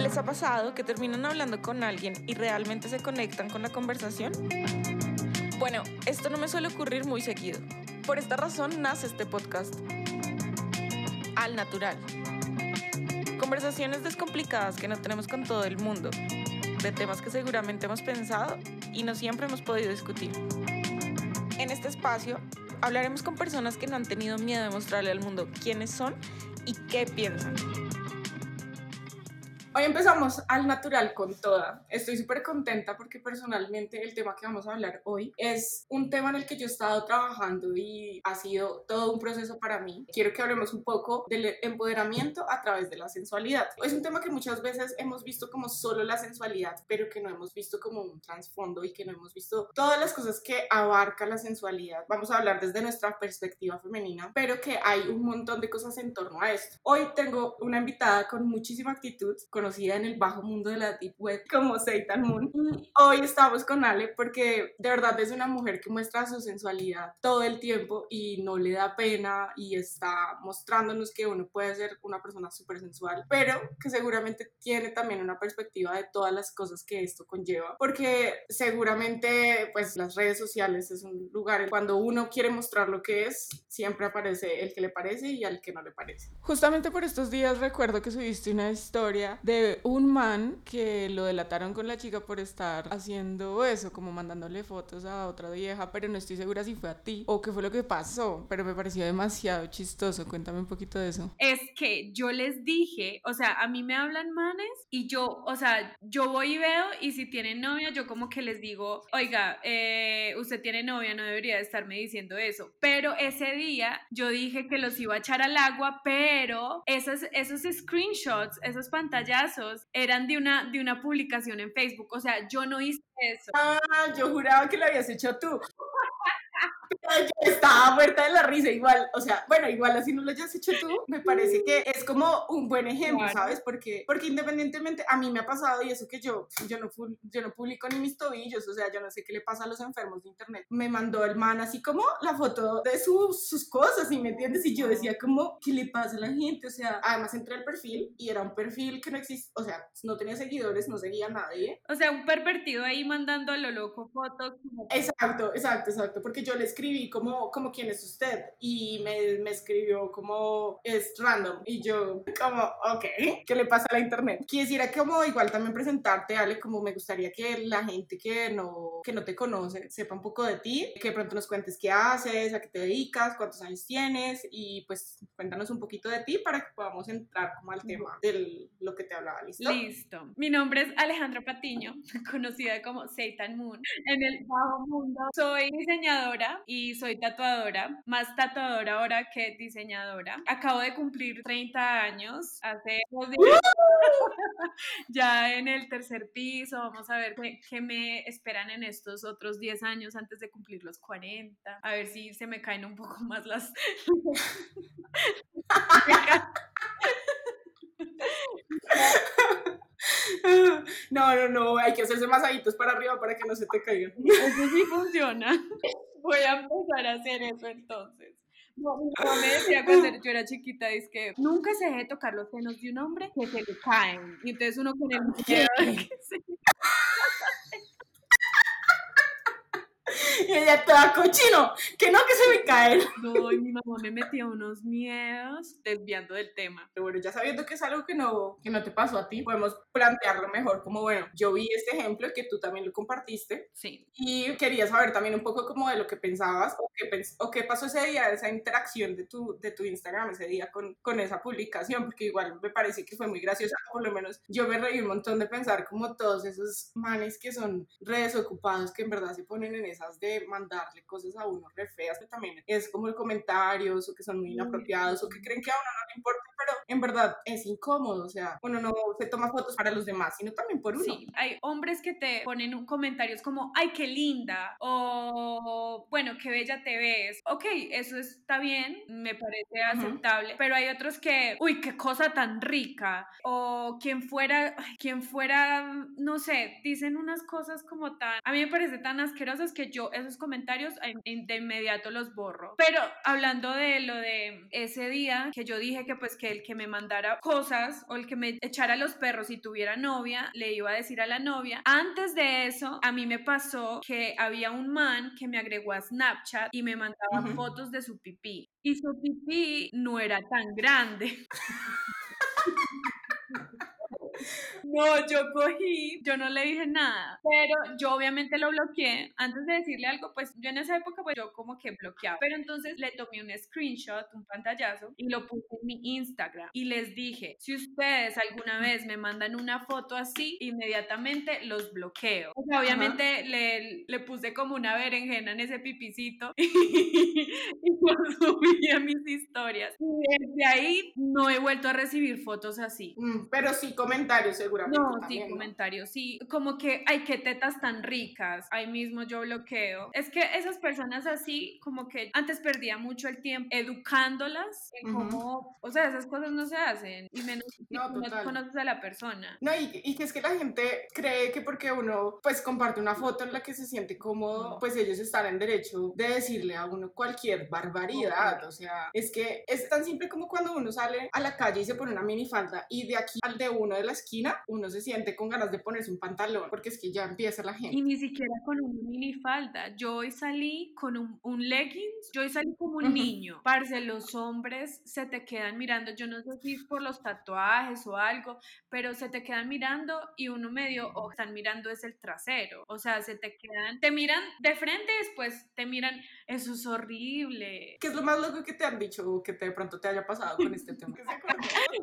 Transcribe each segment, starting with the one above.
¿Les ha pasado que terminan hablando con alguien y realmente se conectan con la conversación? Bueno, esto no me suele ocurrir muy seguido. Por esta razón nace este podcast. Al natural. Conversaciones descomplicadas que no tenemos con todo el mundo, de temas que seguramente hemos pensado y no siempre hemos podido discutir. En este espacio hablaremos con personas que no han tenido miedo de mostrarle al mundo quiénes son y qué piensan. Hoy empezamos al natural con toda. Estoy súper contenta porque personalmente el tema que vamos a hablar hoy es un tema en el que yo he estado trabajando y ha sido todo un proceso para mí. Quiero que hablemos un poco del empoderamiento a través de la sensualidad. Es un tema que muchas veces hemos visto como solo la sensualidad, pero que no hemos visto como un trasfondo y que no hemos visto todas las cosas que abarca la sensualidad. Vamos a hablar desde nuestra perspectiva femenina, pero que hay un montón de cosas en torno a esto. Hoy tengo una invitada con muchísima actitud, conocida en el bajo mundo de la Deep Web como Satan Moon. Hoy estamos con Ale porque de verdad es una mujer que muestra su sensualidad todo el tiempo y no le da pena y está mostrándonos que uno puede ser una persona súper sensual, pero que seguramente tiene también una perspectiva de todas las cosas que esto conlleva, porque seguramente pues las redes sociales es un lugar cuando uno quiere mostrar lo que es, siempre aparece el que le parece y al que no le parece. Justamente por estos días recuerdo que subiste una historia de un man que lo delataron con la chica por estar haciendo eso, como mandándole fotos a otra vieja, pero no estoy segura si fue a ti o qué fue lo que pasó, pero me pareció demasiado chistoso. Cuéntame un poquito de eso. Es que yo les dije, o sea, a mí me hablan manes y yo, o sea, yo voy y veo y si tienen novia, yo como que les digo, oiga, eh, usted tiene novia, no debería estarme diciendo eso. Pero ese día yo dije que los iba a echar al agua, pero esos, esos screenshots, esos eran de una, de una publicación en Facebook. O sea, yo no hice eso. Ah, yo juraba que lo habías hecho tú. Estaba muerta de la risa igual, o sea, bueno, igual así no lo hayas hecho tú, me parece que es como un buen ejemplo, ¿sabes? Porque, porque independientemente, a mí me ha pasado y eso que yo, yo no, yo no publico ni mis tobillos, o sea, yo no sé qué le pasa a los enfermos de internet. Me mandó el man así como la foto de sus, sus cosas, ¿y me entiendes? Y yo decía como, ¿qué le pasa a la gente? O sea, además entré al perfil y era un perfil que no existe, o sea, no tenía seguidores, no seguía a nadie. O sea, un pervertido ahí mandando a lo loco fotos. Exacto, exacto, exacto, porque yo le escribí como, como quién es usted y me, me escribió como es random y yo como ok, ¿qué le pasa a la internet? Quisiera como igual también presentarte, Ale, como me gustaría que la gente que no, que no te conoce sepa un poco de ti, que pronto nos cuentes qué haces, a qué te dedicas, cuántos años tienes y pues cuéntanos un poquito de ti para que podamos entrar como al tema de lo que te hablaba, ¿listo? Listo. Mi nombre es Alejandra Patiño, conocida como Satan Moon en el bajo mundo. Soy diseñadora y soy tatuadora, más tatuadora ahora que diseñadora. Acabo de cumplir 30 años hace dos días. ya en el tercer piso, vamos a ver qué, me esperan en estos otros 10 años antes de cumplir los 40. A ver si se me caen un poco más las... No, no, no, hay que hacerse masaditos para arriba para que no se te caigan. Eso sí funciona. Voy a empezar a hacer eso entonces. No, mi mamá me decía cuando yo era chiquita, es que nunca se deje tocar los senos de un hombre que se le caen. Y entonces uno con el miedo de que se... y ella toda cochino, que no, que se me cae. No, y mi mamá me metía unos miedos desviando del tema. Pero bueno, ya sabiendo que es algo que no, que no te pasó a ti, podemos plantearlo mejor como, bueno, yo vi este ejemplo que tú también lo compartiste. Sí. Y quería saber también un poco como de lo que pensabas o qué, o qué pasó ese día, esa interacción de tu, de tu Instagram ese día con, con esa publicación, porque igual me parece que fue muy graciosa, por lo menos yo me reí un montón de pensar como todos esos manes que son redes ocupados que en verdad se ponen en esas de mandarle cosas a uno re feas, que también es como el comentarios o que son muy inapropiados o que creen que a uno no le importa, pero en verdad es incómodo, o sea, uno no se toma fotos para los demás, sino también por uno. Sí, hay hombres que te ponen comentarios como, ay, qué linda, o bueno, qué bella te ves. Ok, eso está bien, me parece aceptable, pero hay otros que, uy, qué cosa tan rica. O quien fuera, quien fuera, no sé, dicen unas cosas como tan, a mí me parece tan asquerosas que yo esos comentarios de inmediato los borro. Pero hablando de lo de ese día que yo dije que pues que el que me mandara cosas o el que me echara los perros si tuviera novia, le iba a decir a la novia. Antes de eso, a mí me pasó que había un man que me agregó a Snapchat y me mandaba fotos de su pipí. Y su pipí no era tan grande. No, yo cogí, yo no le dije nada, pero yo obviamente lo bloqueé. Antes de decirle algo, pues yo en esa época, pues yo como que bloqueaba. Pero entonces le tomé un screenshot, un pantallazo, y lo puse en mi Instagram. Y les dije, si ustedes alguna vez me mandan una foto así, inmediatamente los bloqueo. O sea, obviamente le, le, puse como una berenjena en ese pipicito y, lo subí a mis historias. Y desde ahí no he vuelto a recibir fotos así. Mm, pero sí comentarios, seguro no, sí, comentarios, sí. Como que, ay, qué tetas tan ricas. Ahí mismo yo bloqueo. Es que esas personas así, como que antes perdía mucho el tiempo educándolas en cómo, o sea, esas cosas no se hacen. Y menos no, no conoces a la persona. No, y, y, que es que la gente cree que porque uno, pues, comparte una foto en la que se siente cómodo, pues ellos están en derecho de decirle a uno cualquier barbaridad. O sea, es que es tan simple como cuando uno sale a la calle y se pone una minifalda y de aquí al de uno de la esquina uno se siente con ganas de ponerse un pantalón, porque es que ya empieza la gente. Y ni siquiera con una minifalda. Yo hoy salí con un, un leggings, yo hoy salí como un niño. Parce, los hombres se te quedan mirando, yo no sé si es por los tatuajes o algo, pero se te quedan mirando y uno medio, o están mirando es el trasero. O sea, se te quedan, te miran de frente y después te miran, eso es horrible. ¿Qué es lo más loco que te han dicho o que de pronto te haya pasado con este tema?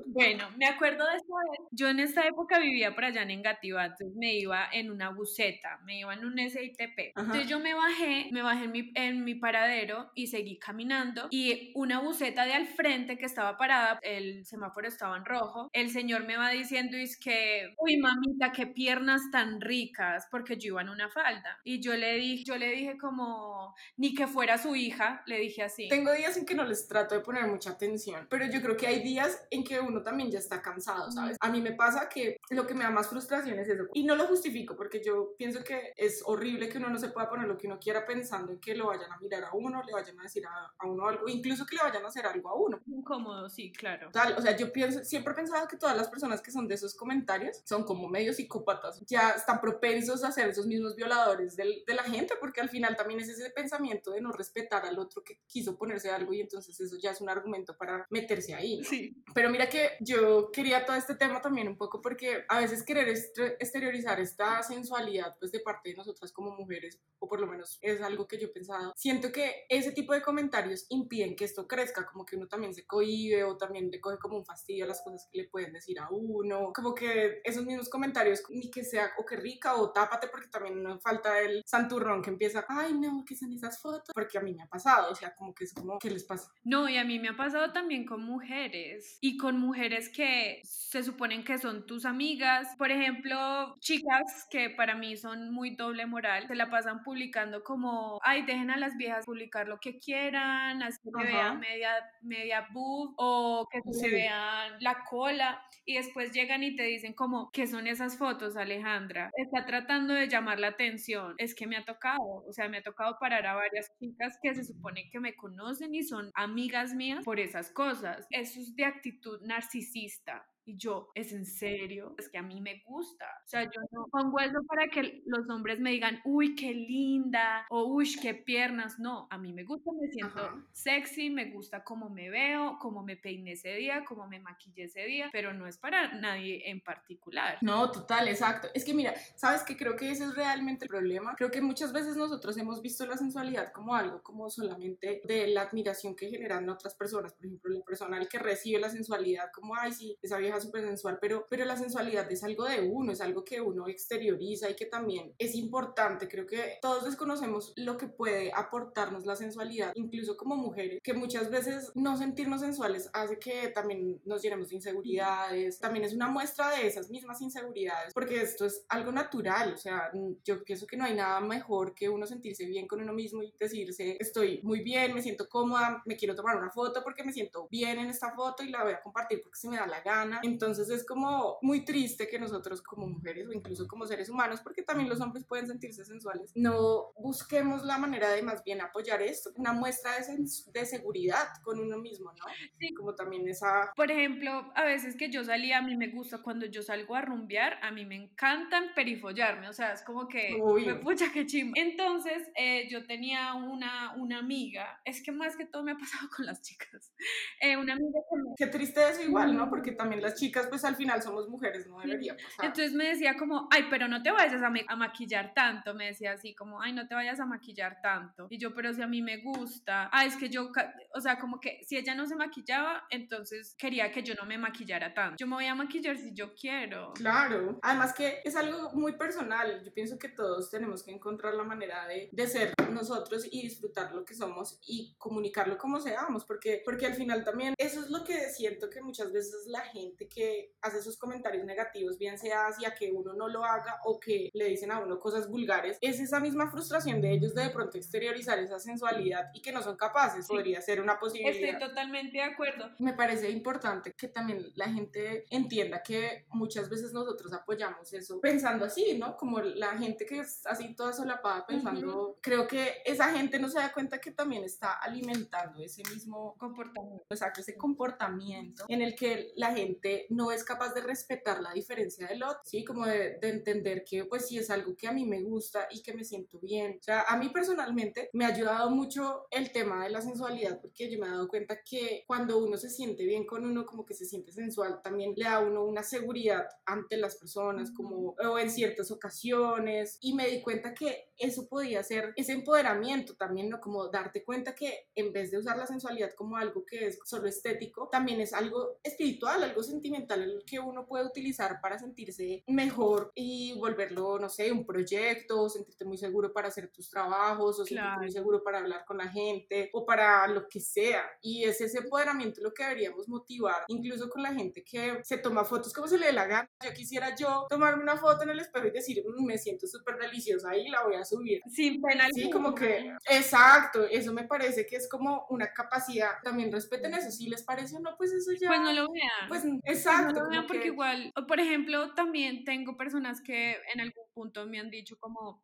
bueno, me acuerdo de esta vez. Yo en esta época vivía por allá en Engativá, entonces me iba en una buseta, me iba en un SITP. Entonces yo me bajé, me bajé en mi, en mi paradero y seguí caminando y una buseta de al frente que estaba parada, el semáforo estaba en rojo, el señor me va diciendo es que, uy mamita, qué piernas tan ricas, porque yo iba en una falda. Y yo le dije, yo le dije como, ni que fuera su hija, le dije así. Tengo días en que no les trato de poner mucha atención, pero yo creo que hay días en que uno también ya está cansado, ¿sabes? A mí me pasa que lo que me da más frustración es eso. Y no lo justifico porque yo pienso que es horrible que uno no se pueda poner lo que uno quiera pensando en que lo vayan a mirar a uno, le vayan a decir a, a uno algo, incluso que le vayan a hacer algo a uno. Incómodo, sí, claro. Tal, o sea, yo pienso, siempre he pensado que todas las personas que son de esos comentarios son como medio psicópatas, ya están propensos a ser esos mismos violadores del, de la gente porque al final también es ese pensamiento de no respetar al otro que quiso ponerse algo y entonces eso ya es un argumento para meterse ahí. Sí. Pero mira que yo quería todo este tema también un poco porque a veces querer exteriorizar esta sensualidad pues de parte de nosotras como mujeres, o por lo menos es algo que yo he pensado, siento que ese tipo de comentarios impiden que esto crezca, como que uno también se cohibe o también le coge como un fastidio a las cosas que le pueden decir a uno, como que esos mismos comentarios, ni que sea o que rica o tápate porque también no falta el santurrón que empieza, ay no, ¿qué son esas fotos? Porque a mí me ha pasado, o sea, como que es como, ¿qué les pasa? No, y a mí me ha pasado también con mujeres y con mujeres que se suponen que son tus amigas, por ejemplo, chicas que para mí son muy doble moral, se la pasan publicando como, ay, dejen a las viejas publicar lo que quieran, así que vean media, media boob o que se vean la cola y después llegan y te dicen como, ¿qué son esas fotos, Alejandra? Está tratando de llamar la atención. Es que me ha tocado, o sea, me ha tocado parar a varias chicas que se supone que me conocen y son amigas mías por esas cosas. Eso es de actitud narcisista. Y yo, ¿es en serio? Es que a mí me gusta. O sea, yo no pongo eso para que los hombres me digan, uy, qué linda, o uy, qué piernas. No, a mí me gusta, me siento sexy, me gusta cómo me veo, cómo me peiné ese día, cómo me maquillé ese día, pero no es para nadie en particular. No, total, exacto. Es que mira, ¿sabes qué? Creo que ese es realmente el problema. Creo que muchas veces nosotros hemos visto la sensualidad como algo, como solamente de la admiración que generan otras personas. Por ejemplo, la persona al que recibe la sensualidad, como, ay, sí, esa vieja divina, súper sensual, pero, pero la sensualidad es algo de uno, es algo que uno exterioriza y que también es importante. Creo que todos desconocemos lo que puede aportarnos la sensualidad, incluso como mujeres, que muchas veces no sentirnos sensuales hace que también nos llenemos de inseguridades, también es una muestra de esas mismas inseguridades, porque esto es algo natural, o sea, yo pienso que no hay nada mejor que uno sentirse bien con uno mismo y decirse, estoy muy bien, me siento cómoda, me quiero tomar una foto porque me siento bien en esta foto y la voy a compartir porque se me da la gana. Entonces es como muy triste que nosotros como mujeres o incluso como seres humanos, porque también los hombres pueden sentirse sensuales, no busquemos la manera de más bien apoyar esto, una muestra de, de seguridad con uno mismo, ¿no? Sí. Como también esa... Por ejemplo, a veces que yo salía, a mí me gusta cuando yo salgo a rumbear, a mí me encantan perifollarme, o sea, es como que, me pucha, que chimba. Entonces, eh, yo tenía una, una amiga, es que más que todo me ha pasado con las chicas, eh, una amiga que Qué triste eso igual, ¿no? Porque también las chicas, pues al final somos mujeres, no debería pasar. Entonces me decía como, ay, pero no te vayas a, a maquillar tanto, me decía así como, ay, no te vayas a maquillar tanto. Y yo, pero si a mí me gusta, ah, es que yo, o sea, como que si ella no se maquillaba, entonces quería que yo no me maquillara tanto. Yo me voy a maquillar si yo quiero. Claro, además que es algo muy personal. Yo pienso que todos tenemos que encontrar la manera de, de ser nosotros y disfrutar lo que somos y comunicarlo como seamos, porque, porque al final también eso es lo que siento que muchas veces la gente que hace esos comentarios negativos, bien sea hacia que uno no lo haga o que le dicen a uno cosas vulgares, es esa misma frustración de ellos de de pronto exteriorizar esa sensualidad y que no son capaces, podría ser una posibilidad. Estoy totalmente de acuerdo. Me parece importante que también la gente entienda que muchas veces nosotros apoyamos eso pensando así, ¿no? Como la gente que es así toda solapada pensando, creo que esa gente no se da cuenta que también está alimentando ese mismo comportamiento, exacto, ese comportamiento en el que la gente no es capaz de respetar la diferencia del otro, ¿sí? Como de, de entender que pues si es algo que a mí me gusta y que me siento bien, o sea, a mí personalmente me ha ayudado mucho el tema de la sensualidad porque yo me he dado cuenta que cuando uno se siente bien con uno, como que se siente sensual, también le da a uno una seguridad ante las personas, como o en ciertas ocasiones. Y me di cuenta que eso podía ser ese empoderamiento también, ¿no? Como darte cuenta que en vez de usar la sensualidad como algo que es solo estético, también es algo espiritual, algo sentimental, el que uno puede utilizar para sentirse mejor y volverlo, no sé, un proyecto, sentirte muy seguro para hacer tus trabajos o sentirte muy seguro para hablar con la gente o para lo que sea. Y es ese empoderamiento lo que deberíamos motivar, incluso con la gente que se toma fotos como se le dé la gana. Yo quisiera yo tomarme una foto en el espejo y decir, mm, me siento súper deliciosa y la voy a subir. Sin pena. Sí, como que, exacto, eso me parece que es como una capacidad. También respeten eso, si les parece o no, pues eso ya. Pues no lo vean. Pues exacto. no porque igual, por ejemplo, también tengo personas que en algún punto me han dicho como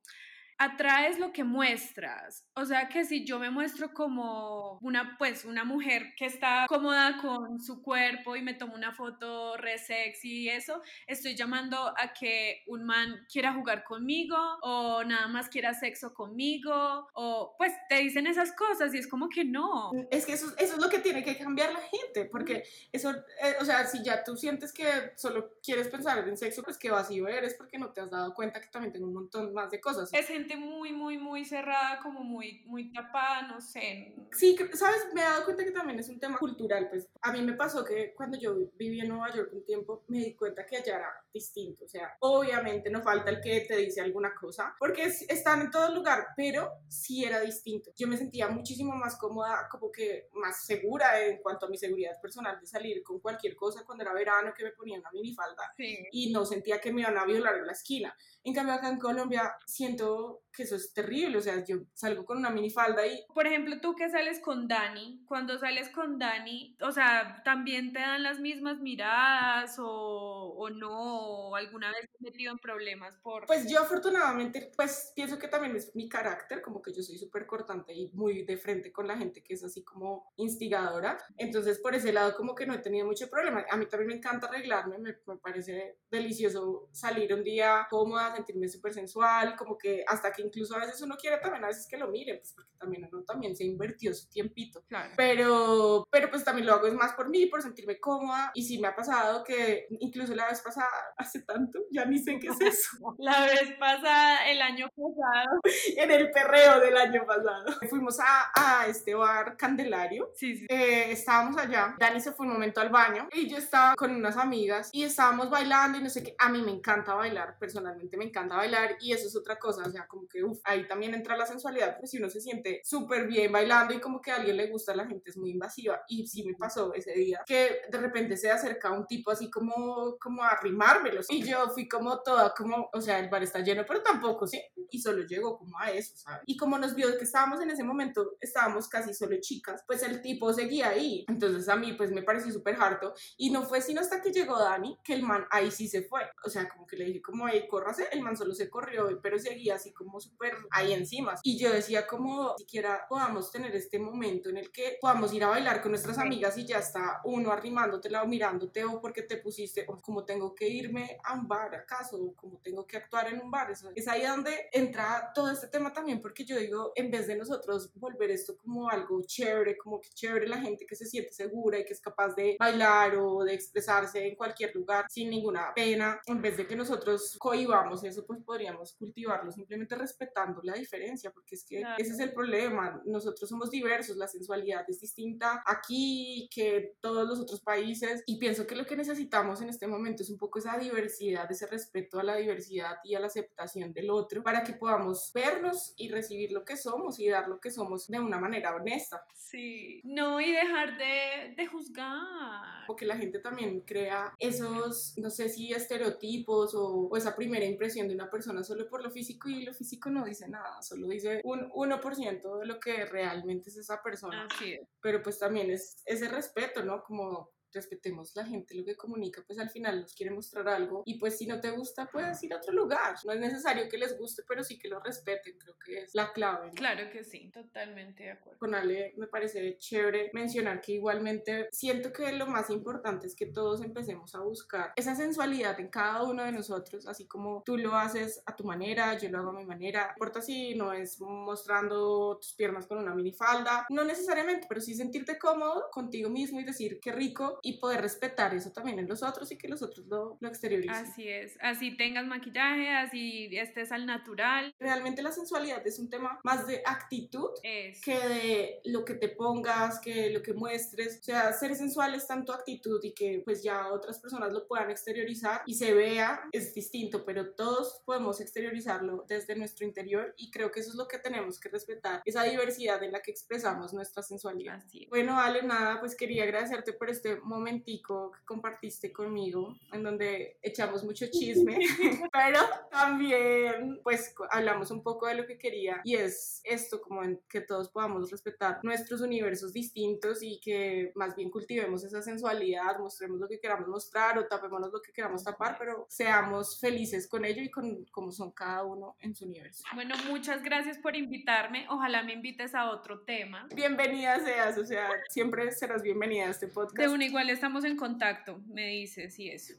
atraes lo que muestras. O sea que si yo me muestro como una, pues, una mujer que está cómoda con su cuerpo y me tomo una foto re sexy y eso, estoy llamando a que un man quiera jugar conmigo o nada más quiera sexo conmigo o pues te dicen esas cosas y es como que no. Es que eso, eso es lo que tiene que cambiar la gente, porque eso, eh, o sea, si ya tú sientes que solo quieres pensar en sexo, pues que vacío eres porque no te has dado cuenta que también tengo un montón más de cosas. Es muy, muy, muy cerrada, como muy, muy tapada, no sé. Sí, sabes, me he dado cuenta que también es un tema cultural, pues a mí me pasó que cuando yo viví en Nueva York un tiempo, me di cuenta que allá era distinto, o sea, obviamente no falta el que te dice alguna cosa, porque están en todo lugar, pero sí era distinto. Yo me sentía muchísimo más cómoda, como que más segura en cuanto a mi seguridad personal de salir con cualquier cosa cuando era verano que me ponía una minifalda y no sentía que me iban a violar en la esquina. En cambio acá en Colombia siento que eso es terrible, o sea, yo salgo con una minifalda y... Por ejemplo, tú que sales con Dani, cuando sales con Dani, o sea, ¿también te dan las mismas miradas o, o no? ¿O alguna vez te has metido en problemas por...? Pues yo afortunadamente, pues pienso que también es mi carácter, como que yo soy súper cortante y muy de frente con la gente que es así como instigadora, entonces por ese lado como que no he tenido mucho problema. A mí también me encanta arreglarme, me, me parece delicioso salir un día cómoda, sentirme súper sensual, como que hasta hasta que incluso a veces uno quiere también a veces que lo miren, pues porque también uno también se invirtió su tiempito. Claro. Pero, pero pues también lo hago es más por mí, por sentirme cómoda. Y sí me ha pasado que incluso la vez pasada, hace tanto, ya ni sé qué es eso. La vez pasada, el año pasado. en el perreo del año pasado. Fuimos a, a este bar Candelario. Sí, sí. Eh, estábamos allá. Dani se fue un momento al baño y yo estaba con unas amigas y estábamos bailando y no sé qué. A mí me encanta bailar, personalmente me encanta bailar y eso es otra cosa. O sea, como que uf, ahí también entra la sensualidad, porque si uno se siente súper bien bailando y como que a alguien le gusta, la gente es muy invasiva. Y sí me pasó ese día que de repente se acerca un tipo así como, como a arrimármelos. Y yo fui como toda, como, o sea, el bar está lleno, pero tampoco, sí. Y solo llegó como a eso, ¿sabes? Y como nos vio que estábamos en ese momento, estábamos casi solo chicas, pues el tipo seguía ahí. Entonces a mí pues me pareció súper harto. Y no fue sino hasta que llegó Dani que el man ahí sí se fue. O sea, como que le dije como, hey, córrase. El man solo se corrió, pero seguía así como súper ahí encima. Y yo decía como, siquiera podamos tener este momento en el que podamos ir a bailar con nuestras amigas y ya está uno arrimándotela o mirándote o porque te pusiste, o como tengo que irme a un bar acaso, o como tengo que actuar en un bar. Eso, es ahí donde entra todo este tema también, porque yo digo, en vez de nosotros volver esto como algo chévere, como que chévere la gente que se siente segura y que es capaz de bailar o de expresarse en cualquier lugar sin ninguna pena, en vez de que nosotros cohibamos eso, pues podríamos cultivarlo simplemente respetando la diferencia, porque es que Claro. ese es el problema. Nosotros somos diversos, la sensualidad es distinta aquí que todos los otros países y pienso que lo que necesitamos en este momento es un poco esa diversidad, ese respeto a la diversidad y a la aceptación del otro para que podamos vernos y recibir lo que somos y dar lo que somos de una manera honesta. Sí. No, y dejar de, de juzgar. Porque la gente también crea esos, no sé si estereotipos o, o esa primera impresión de una persona solo por lo físico y lo físico no dice nada, solo dice un 1% de lo que realmente es esa persona. Así es. Pero pues también es ese respeto, ¿no? Como respetemos la gente lo que comunica, pues al final nos quiere mostrar algo y pues si no te gusta puedes ir a otro lugar. No es necesario que les guste, pero sí que lo respeten, creo que es la clave. ¿no? Claro que sí, totalmente de acuerdo. con Ale me parece chévere mencionar que igualmente siento que lo más importante es que todos empecemos a buscar esa sensualidad en cada uno de nosotros, así como tú lo haces a tu manera, yo lo hago a mi manera. No importa si no es mostrando tus piernas con una minifalda, no necesariamente, pero sí sentirte cómodo contigo mismo y decir qué rico y poder respetar eso también en los otros y que los otros lo, lo exterioricen. Así es. Así tengas maquillaje, así estés al natural. Realmente la sensualidad es un tema más de actitud que de lo que te pongas, que lo que muestres. O sea, ser sensual es tanto actitud y que pues ya otras personas lo puedan exteriorizar y se vea es distinto, pero todos podemos exteriorizarlo desde nuestro interior y creo que eso es lo que tenemos que respetar, esa diversidad en la que expresamos nuestra sensualidad. Así es. Bueno, Ale, nada, pues quería agradecerte por este momentico que compartiste conmigo, en donde echamos mucho chisme, pero también, pues, hablamos un poco de lo que quería y es esto, como en que todos podamos respetar nuestros universos distintos y que más bien cultivemos esa sensualidad, mostremos lo que queramos mostrar o tapémonos lo que queramos tapar, pero seamos felices con ello y con cómo son cada uno en su universo. Bueno, muchas gracias por invitarme. Ojalá me invites a otro tema. Bienvenida seas, o sea, siempre serás bienvenida a este podcast. De una igual estamos en contacto, me dices y eso.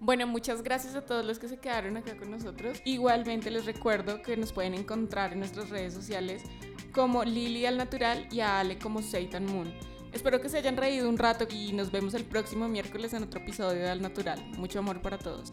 Bueno, muchas gracias a todos los que se quedaron acá con nosotros. Igualmente les recuerdo que nos pueden encontrar en nuestras redes sociales como Lily al Natural y a Ale como Satan Moon. Espero que se hayan reído un rato y nos vemos el próximo miércoles en otro episodio de Al Natural. Mucho amor para todos.